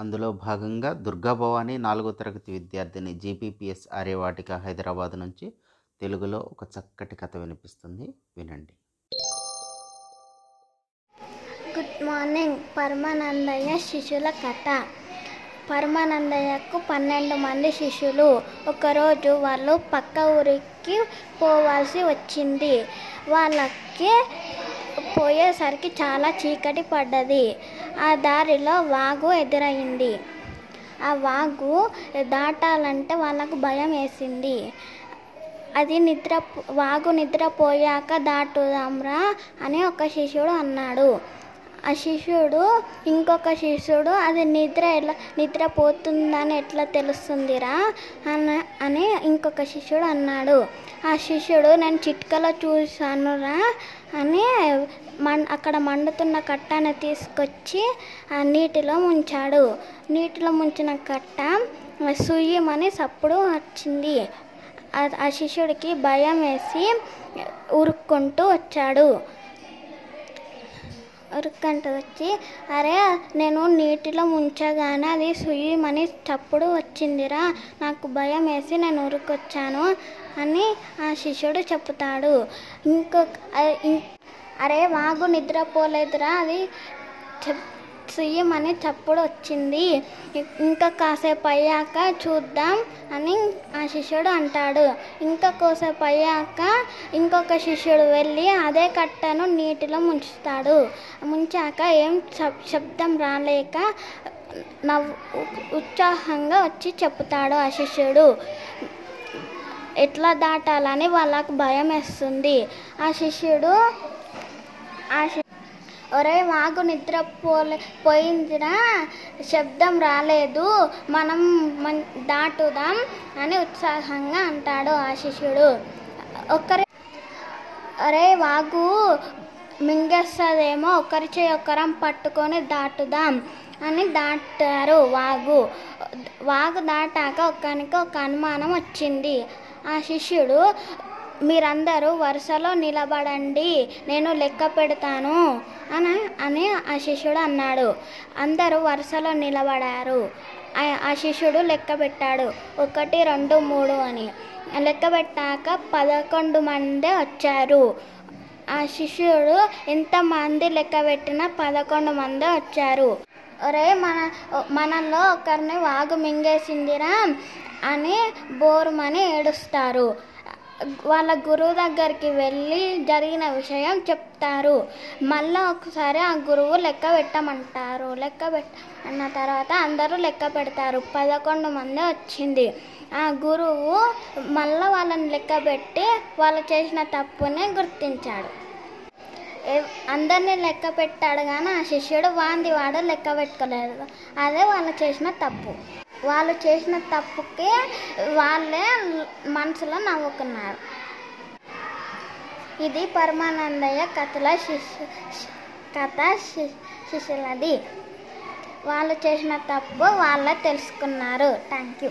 అందులో భాగంగా దుర్గాభవాని నాలుగో తరగతి విద్యార్థిని జీపీపీఎస్ ఆర్యవాటిక హైదరాబాద్ నుంచి తెలుగులో ఒక చక్కటి కథ వినిపిస్తుంది. వినండి. Good morning. పరమానందయ్య శిష్యుల కథ. పరమానందయ్యకు పన్నెండు మంది శిష్యులు. ఒకరోజు వాళ్ళు పక్క ఊరికి పోవాల్సి వచ్చింది. వాళ్ళకి పోయేసరికి చాలా చీకటి పడ్డది. ఆ దారిలో వాగు ఎదురయ్యింది ఆ వాగు దాటాలంటే వాళ్ళకు భయం వేసింది. అది నిద్ర వాగు నిద్రపోయాక దాటుదాంరా అని ఒక శిష్యుడు అన్నాడు. ఆ శిష్యుడు ఇంకొక శిష్యుడు అది నిద్ర ఎలా నిద్రపోతుందని ఎట్లా తెలుస్తుందిరా? అని అని ఇంకొక శిష్యుడు అన్నాడు. ఆ శిష్యుడు నేను చిట్కలో చూశానురా అని మం అక్కడ మండుతున్న కట్టను తీసుకొచ్చి ఆ నీటిలో ముంచాడు. నీటిలో ముంచిన కట్ట సుయ్యమని సప్పుడు వచ్చింది. ఆ- ఆ శిష్యుడికి భయం వేసి ఉరుక్కుంటూ వచ్చాడు. ఉరుక్కంటూ వచ్చి అరే నేను నీటిలో ముంచగానే అది సుయ్యమని చప్పుడు వచ్చిందిరా నాకు భయం వేసి నేను ఉరుకొచ్చాను అని ఆ శిష్యుడు చెప్తాడు ఇంకొక అరే వాగు నిద్రపోలేదురా అది చెప్ సుయ్యమని చప్పుడు వచ్చింది ఇంకా కాసేపు అయ్యాక చూద్దాం అని ఆ శిష్యుడు అంటాడు. ఇంకా కాసేపు అయ్యాక ఇంకొక శిష్యుడు వెళ్ళి అదే కట్టను నీటిలో ముంచుతాడు. ముంచాక ఏం శబ్- శబ్దం రాలేక నవ్వు ఉత్సాహంగా వచ్చి చెప్తాడు ఆ శిష్యుడు. ఎట్లా దాటాలని వాళ్ళకు భయం వేస్తుంది ఆ శిష్యుడు ఆ శి- ఒరే వాగు నిద్ర పోలే పోయిందిరా. శబ్దం రాలేదు. మనం మన్ దాటుదాం అని ఉత్సాహంగా అంటాడు ఆ శిష్యుడు. ఒకరి అరే వాగు మింగేస్తుందేమో. ఒకరి చేయి ఒకరం పట్టుకొని దాటుదాం అని దాటారు వాగు. వాగు దాటాక ఒకరికి ఒక అనుమానం వచ్చింది. ఆ శిష్యుడు మీరందరూ వరుసలో నిలబడండి. నేను లెక్క పెడతాను. అని అని ఆ శిష్యుడు అన్నాడు. అందరూ వరుసలో నిలబడారు. ఆ- శిష్యుడు లెక్క పెట్టాడు. ఒకటి రెండు మూడు అని. లెక్క పెట్టాక పదకొండు మంది వచ్చారు. ఆ శిష్యుడు ఎంతమంది లెక్క పెట్టినా పదకొండు మంది వచ్చారు. ఒరే మన మనలో ఒకరిని వాగు మింగేసిందిరా అని బోరుమని ఏడుస్తారు. వాళ్ళ గురువు దగ్గరికి వెళ్ళి జరిగిన విషయం చెప్తారు. మళ్ళీ ఒకసారి ఆ గురువు లెక్క పెట్టమంటారు. లెక్క పెట్టన్న తర్వాత అందరూ లెక్క పెడతారు. పదకొండు మంది వచ్చింది. ఆ గురువు మళ్ళీ వాళ్ళని లెక్క పెట్టి వాళ్ళు చేసిన తప్పుని గుర్తించాడు. అందరినీ లెక్క పెట్టాడు కానీ ఆ శిష్యుడు వాంది వాడు లెక్క పెట్టుకోలేదు. అదే వాళ్ళు చేసిన తప్పు. వాళ్ళు చేసిన తప్పుకి వాళ్ళే మనసులో నవ్వుకున్నారు. ఇది పరమానందయ్య కథల శిష్యు కథ శి- శిష్యులది వాళ్ళు చేసిన తప్పు వాళ్ళే తెలుసుకున్నారు. Thank you